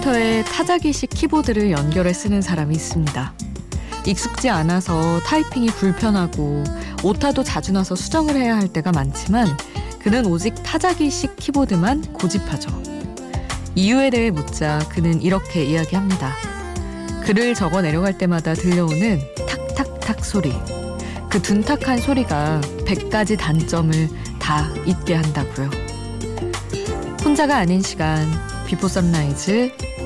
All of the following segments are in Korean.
컴퓨터에 타자기식 키보드를 연결해 쓰는 사람이 있습니다. 익숙지 않아서 타이핑이 불편하고 오타도 자주 나서 수정을 해야 할 때가 많지만 그는 오직 타자기식 키보드만 고집하죠. 이유에 대해 묻자 그는 이렇게 이야기합니다. 글을 적어 내려갈 때마다 들려오는 탁탁탁 소리. 그 둔탁한 소리가 100가지 단점을 다 잊게 한다고요. 혼자가 아닌 시간 비포 선라이즈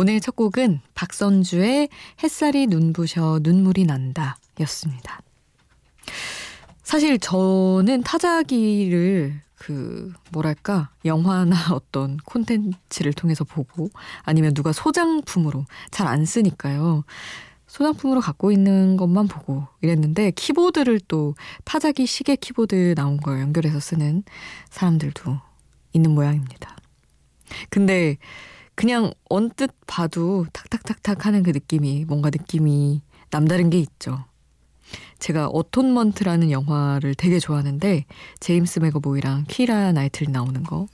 오늘 첫 곡은 박선주의 햇살이 눈부셔 눈물이 난다 였습니다. 사실 저는 타자기를 그 뭐랄까 영화나 어떤 콘텐츠를 통해서 보고 아니면 누가 소장품으로 잘 안 쓰니까요. 소장품으로 갖고 있는 것만 보고 이랬는데 키보드를 또 타자기식의 키보드 나온 걸 연결해서 쓰는 사람들도 있는 모양입니다. 근데 그냥 언뜻 봐도 탁탁탁탁 하는 그 느낌이 뭔가 느낌이 남다른 게 있죠. 제가 Atonement라는 영화를 되게 좋아하는데 제임스 맥어보이랑 키이라 나이틀리 나오는 거.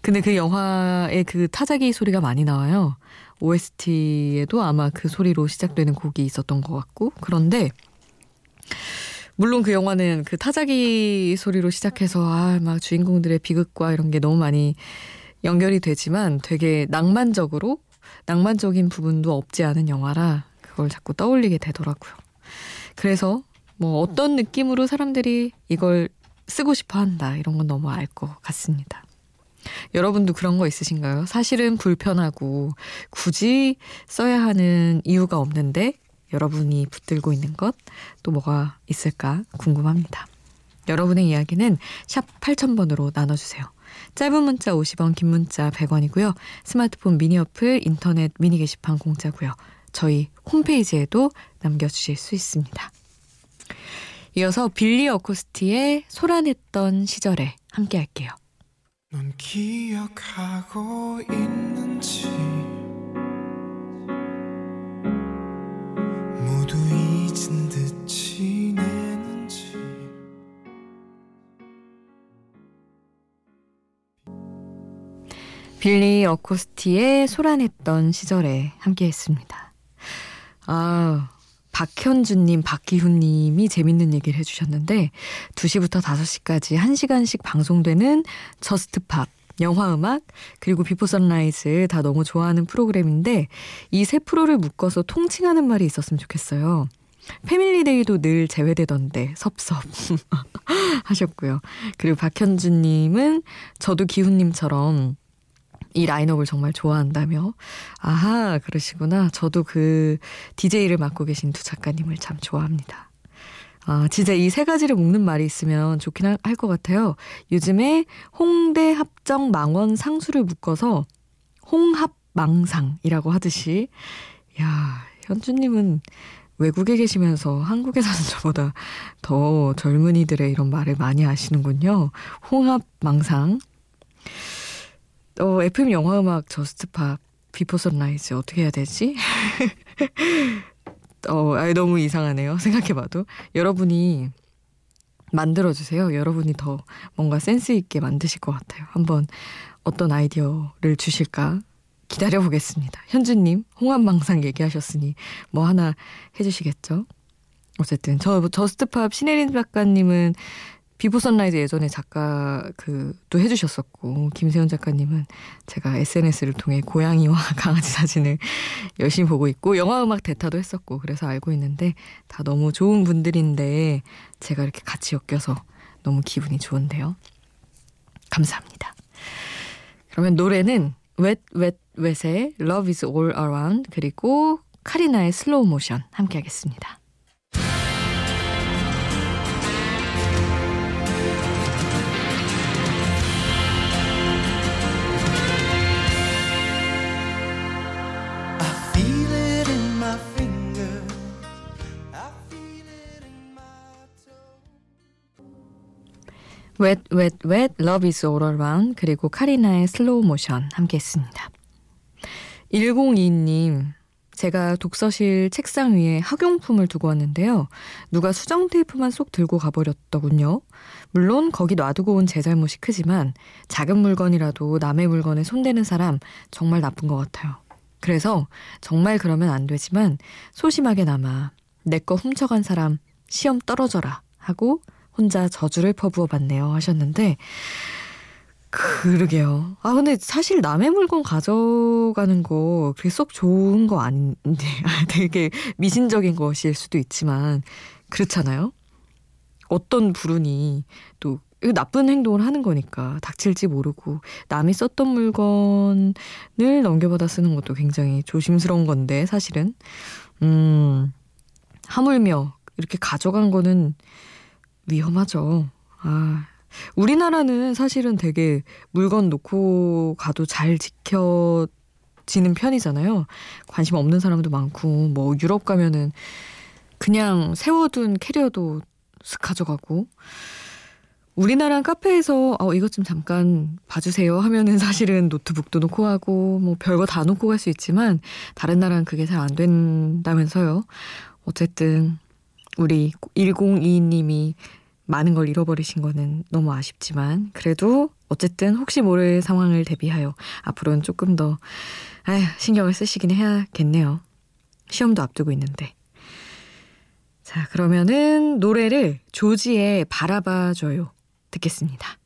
근데 그 영화에 그 타자기 소리가 많이 나와요. OST에도 아마 그 소리로 시작되는 곡이 있었던 것 같고. 그런데 물론 그 영화는 그 타자기 소리로 시작해서 아, 막 주인공들의 비극과 이런 게 너무 많이 연결이 되지만 되게 낭만적으로 낭만적인 부분도 없지 않은 영화라 그걸 자꾸 떠올리게 되더라고요. 그래서 뭐 어떤 느낌으로 사람들이 이걸 쓰고 싶어 한다 이런 건 너무 알 것 같습니다. 여러분도 그런 거 있으신가요? 사실은 불편하고 굳이 써야 하는 이유가 없는데 여러분이 붙들고 있는 것 또 뭐가 있을까 궁금합니다. 여러분의 이야기는 샵 8000번으로 나눠주세요. 짧은 문자 50원, 긴 문자 100원이고요. 스마트폰 미니 어플, 인터넷 미니 게시판 공짜고요. 저희 홈페이지에도 남겨주실 수 있습니다. 이어서 빌리 어코스티의 소란했던 시절에 함께 할게요. 넌 기억하고 있는지 빌리 어코스티의 소란했던 시절에 함께 했습니다. 아, 박현주님, 박기훈님이 재밌는 얘기를 해주셨는데, 2시부터 5시까지 1시간씩 방송되는 Just Pop, 영화음악, 그리고 Before Sunrise 다 너무 좋아하는 프로그램인데, 이 세 프로를 묶어서 통칭하는 말이 있었으면 좋겠어요. Family Day도 늘 제외되던데 섭섭 하셨고요. 그리고 박현주님은 저도 기훈님처럼 이 라인업을 정말 좋아한다며. 아하, 그러시구나. 저도 그 DJ를 맡고 계신 두 작가님을 참 좋아합니다. 아, 진짜 이 세 가지를 묶는 말이 있으면 좋긴 할 것 같아요. 요즘에 홍대 합정 망원 상수를 묶어서 홍합망상이라고 하듯이. 야, 현주님은 외국에 계시면서 한국에 사는 저보다 더 젊은이들의 이런 말을 많이 하시는군요. 홍합망상. 어, FM 영화 음악 Just Pop Before Sunrise 어떻게 해야 되지? 어, 아 너무 이상하네요. 생각해봐도. 여러분이 만들어주세요. 여러분이 더 뭔가 센스 있게 만드실 것 같아요. 한번 어떤 아이디어를 주실까 기다려보겠습니다. 현주님, 홍합망상 얘기하셨으니 뭐 하나 해주시겠죠? 어쨌든 저 Just Pop 신혜린 작가님은 Before Sunrise 예전에 작가 그또 해주셨었고 김세현 작가님은 제가 SNS를 통해 고양이와 강아지 사진을 열심히 보고 있고 영화 음악 대타도 했었고 그래서 알고 있는데 다 너무 좋은 분들인데 제가 이렇게 같이 엮여서 너무 기분이 좋은데요. 감사합니다. 그러면 노래는 웻, 웻, 웻의 Love is all around 그리고 카리나의 Slow Motion 함께 하겠습니다. Wet Wet Wet Love is All Around 그리고 카리나의 Slow Motion 함께 했습니다. 1022님 제가 독서실 책상 위에 학용품을 두고 왔는데요. 누가 수정 테이프만 쏙 들고 가버렸더군요. 물론 거기 놔두고 온 제 잘못이 크지만 작은 물건이라도 남의 물건에 손대는 사람 정말 나쁜 것 같아요. 그래서 정말 그러면 안 되지만 소심하게나마 내거 훔쳐간 사람 시험 떨어져라 하고 혼자 저주를 퍼부어 봤네요 하셨는데 그러게요. 아 근데 사실 남의 물건 가져가는 거 그게 쏙 좋은 거 아닌데 되게 미신적인 것일 수도 있지만 그렇잖아요. 어떤 불운이 또 나쁜 행동을 하는 거니까 닥칠지 모르고 남이 썼던 물건을 넘겨받아 쓰는 것도 굉장히 조심스러운 건데 사실은 음 하물며 이렇게 가져간 거는 위험하죠. 아 우리나라는 사실은 되게 물건 놓고 가도 잘 지켜지는 편이잖아요. 관심 없는 사람도 많고, 뭐 유럽 가면은 그냥 세워둔 캐리어도 쓱 가져가고, 우리나라 카페에서 어, 이것 좀 잠깐 봐주세요 하면은 사실은 노트북도 놓고 하고 뭐 별거 다 놓고 갈 수 있지만 다른 나라는 그게 잘 안 된다면서요. 어쨌든 우리 1022님이 많은 걸 잃어버리신 거는 너무 아쉽지만 그래도 어쨌든 혹시 모를 상황을 대비하여 앞으로는 조금 더 아휴, 신경을 쓰시긴 해야겠네요. 시험도 앞두고 있는데. 자, 그러면은 노래를 조지의 바라봐줘요. 듣겠습니다.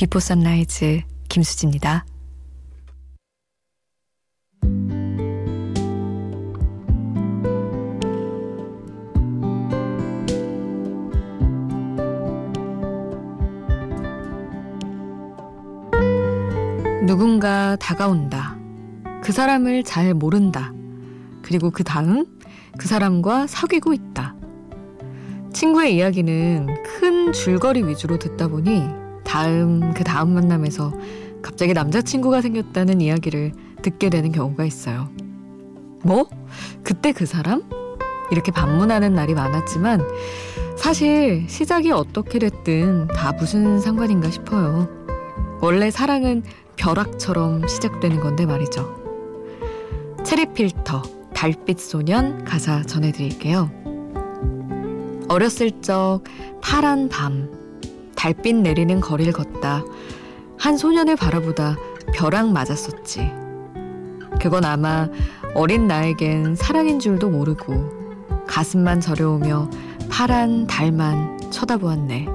Before Sunrise 김수지입니다. 누군가 다가온다. 그 사람을 잘 모른다. 그리고 그 다음 그 사람과 사귀고 있다. 친구의 이야기는 큰 줄거리 위주로 듣다 보니 다음 그 다음 만남에서 갑자기 남자친구가 생겼다는 이야기를 듣게 되는 경우가 있어요. 뭐? 그때 그 사람? 이렇게 반문하는 날이 많았지만 사실 시작이 어떻게 됐든 다 무슨 상관인가 싶어요. 원래 사랑은 벼락처럼 시작되는 건데 말이죠. 체리 필터, 달빛 소년 가사 전해드릴게요. 어렸을 적 파란 밤 달빛 내리는 거리를 걷다 한 소년을 바라보다 벼락 맞았었지. 그건 아마 어린 나에겐 사랑인 줄도 모르고 가슴만 저려오며 파란 달만 쳐다보았네.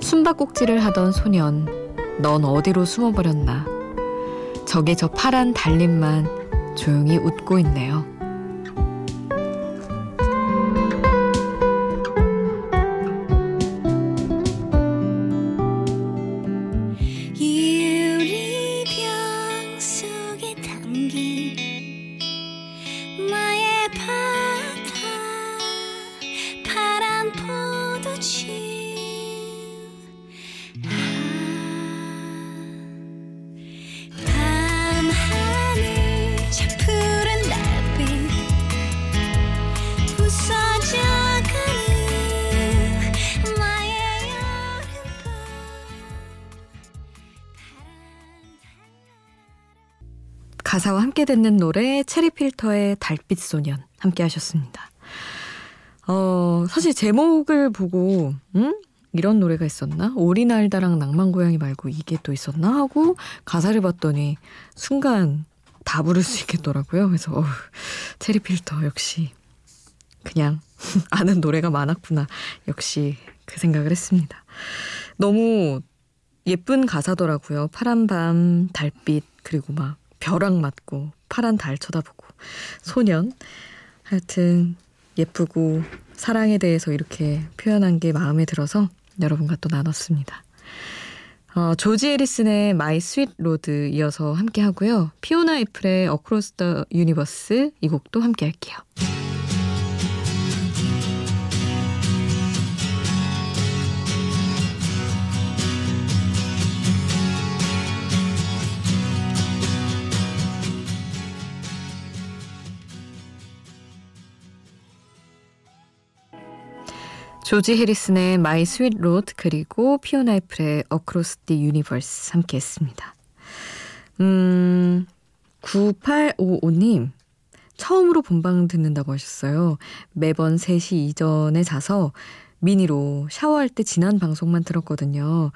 숨바꼭질을 하던 소년, 넌 어디로 숨어버렸나. 저기 저 파란 달림만 조용히 웃고 있네요. 가사와 함께 듣는 노래 체리필터의 달빛 소년 함께 하셨습니다. 어, 사실 제목을 보고 음? 이런 노래가 있었나? 오리날다랑 낭만고양이 말고 이게 또 있었나? 하고 가사를 봤더니 순간 다 부를 수 있겠더라고요. 그래서 어, 체리 필터 역시 그냥 아는 노래가 많았구나. 역시 그 생각을 했습니다. 너무 예쁜 가사더라고요. 파란 밤, 달빛, 그리고 막 벼락 맞고 파란 달 쳐다보고 소년. 하여튼 예쁘고 사랑에 대해서 이렇게 표현한 게 마음에 들어서 여러분과 또 나눴습니다. 어, 조지 해리슨의 My Sweet Lord 이어서 함께 하고요. 피오나 애플의 Across the Universe 이 곡도 함께 할게요. 조지 해리슨의 My Sweet Lord 그리고 피오나 애플의 Across the Universe 함께 했습니다. 음, 9855님. 처음으로 본방 듣는다고 하셨어요. 매번 3시 이전에 자서 미니로 샤워할 때 지난 방송만 들었거든요.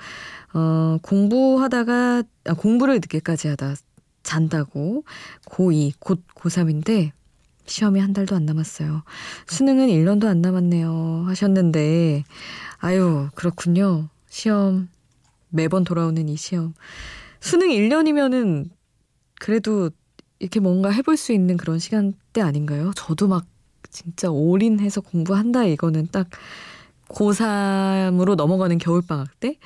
어, 공부하다가, 아, 공부를 늦게까지 하다 잔다고 고2, 곧 고3인데 시험이 한 달도 안 남았어요. 수능은 1년도 안 남았네요. 하셨는데, 아유, 그렇군요. 시험, 매번 돌아오는 이 시험. 수능 1년이면은 그래도 이렇게 뭔가 해볼 수 있는 그런 시간대 아닌가요? 저도 막 진짜 올인해서 공부한다 이거는 딱 고3으로 넘어가는 겨울방학 때?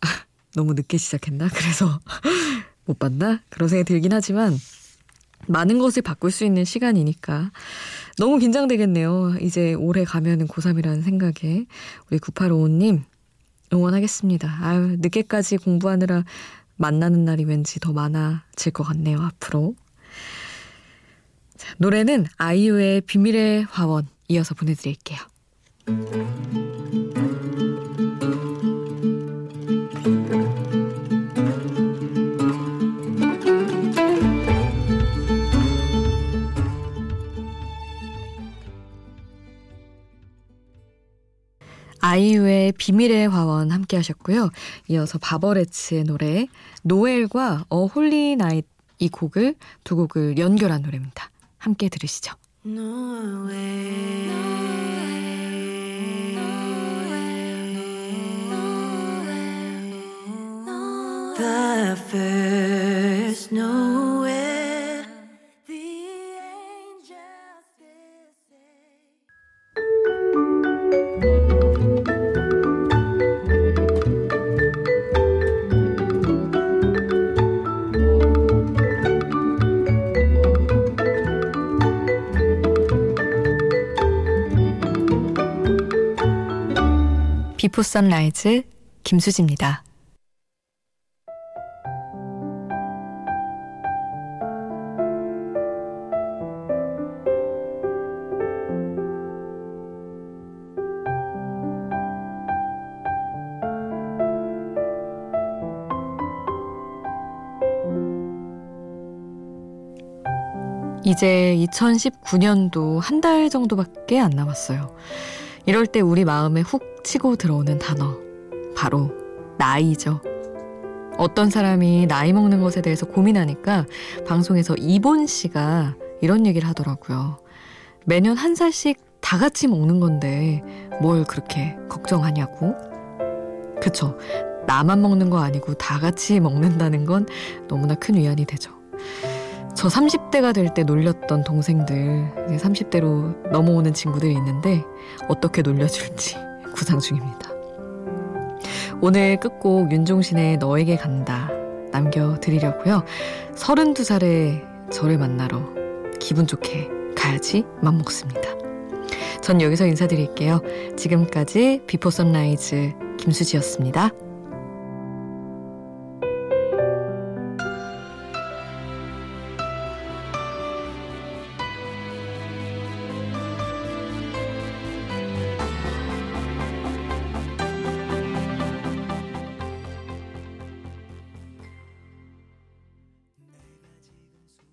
아, 너무 늦게 시작했나? 그래서 못 봤나? 그런 생각이 들긴 하지만 많은 것을 바꿀 수 있는 시간이니까 너무 긴장되겠네요. 이제 올해 가면은 고3이라는 생각에 우리 9855님 응원하겠습니다. 아유, 늦게까지 공부하느라 만나는 날이 왠지 더 많아질 것 같네요, 앞으로. 자, 노래는 아이유의 비밀의 화원 이어서 보내드릴게요. 아이유의 비밀의 화원 함께 하셨고요. 이어서 바버레츠의 노래 노엘과 O Holy Night 이 곡을 두 곡을 연결한 노래입니다. 함께 들으시죠. The first Noel 비포 선라이즈 김수지입니다. 이제 2019년도 한 달 정도밖에 안 남았어요. 이럴 때 우리 마음에 훅 치고 들어오는 단어. 바로 나이죠. 어떤 사람이 나이 먹는 것에 대해서 고민하니까 방송에서 이본 씨가 이런 얘기를 하더라고요. 매년 한 살씩 다 같이 먹는 건데 뭘 그렇게 걱정하냐고. 그쵸. 나만 먹는 거 아니고 다 같이 먹는다는 건 너무나 큰 위안이 되죠. 저 30대가 될 때 놀렸던 동생들, 30대로 넘어오는 친구들이 있는데 어떻게 놀려줄지 구상 중입니다. 오늘 끝곡 윤종신의 너에게 간다 남겨드리려고요. 32살에 저를 만나러 기분 좋게 가야지 맘먹습니다. 전 여기서 인사드릴게요. 지금까지 Before Sunrise 김수지였습니다.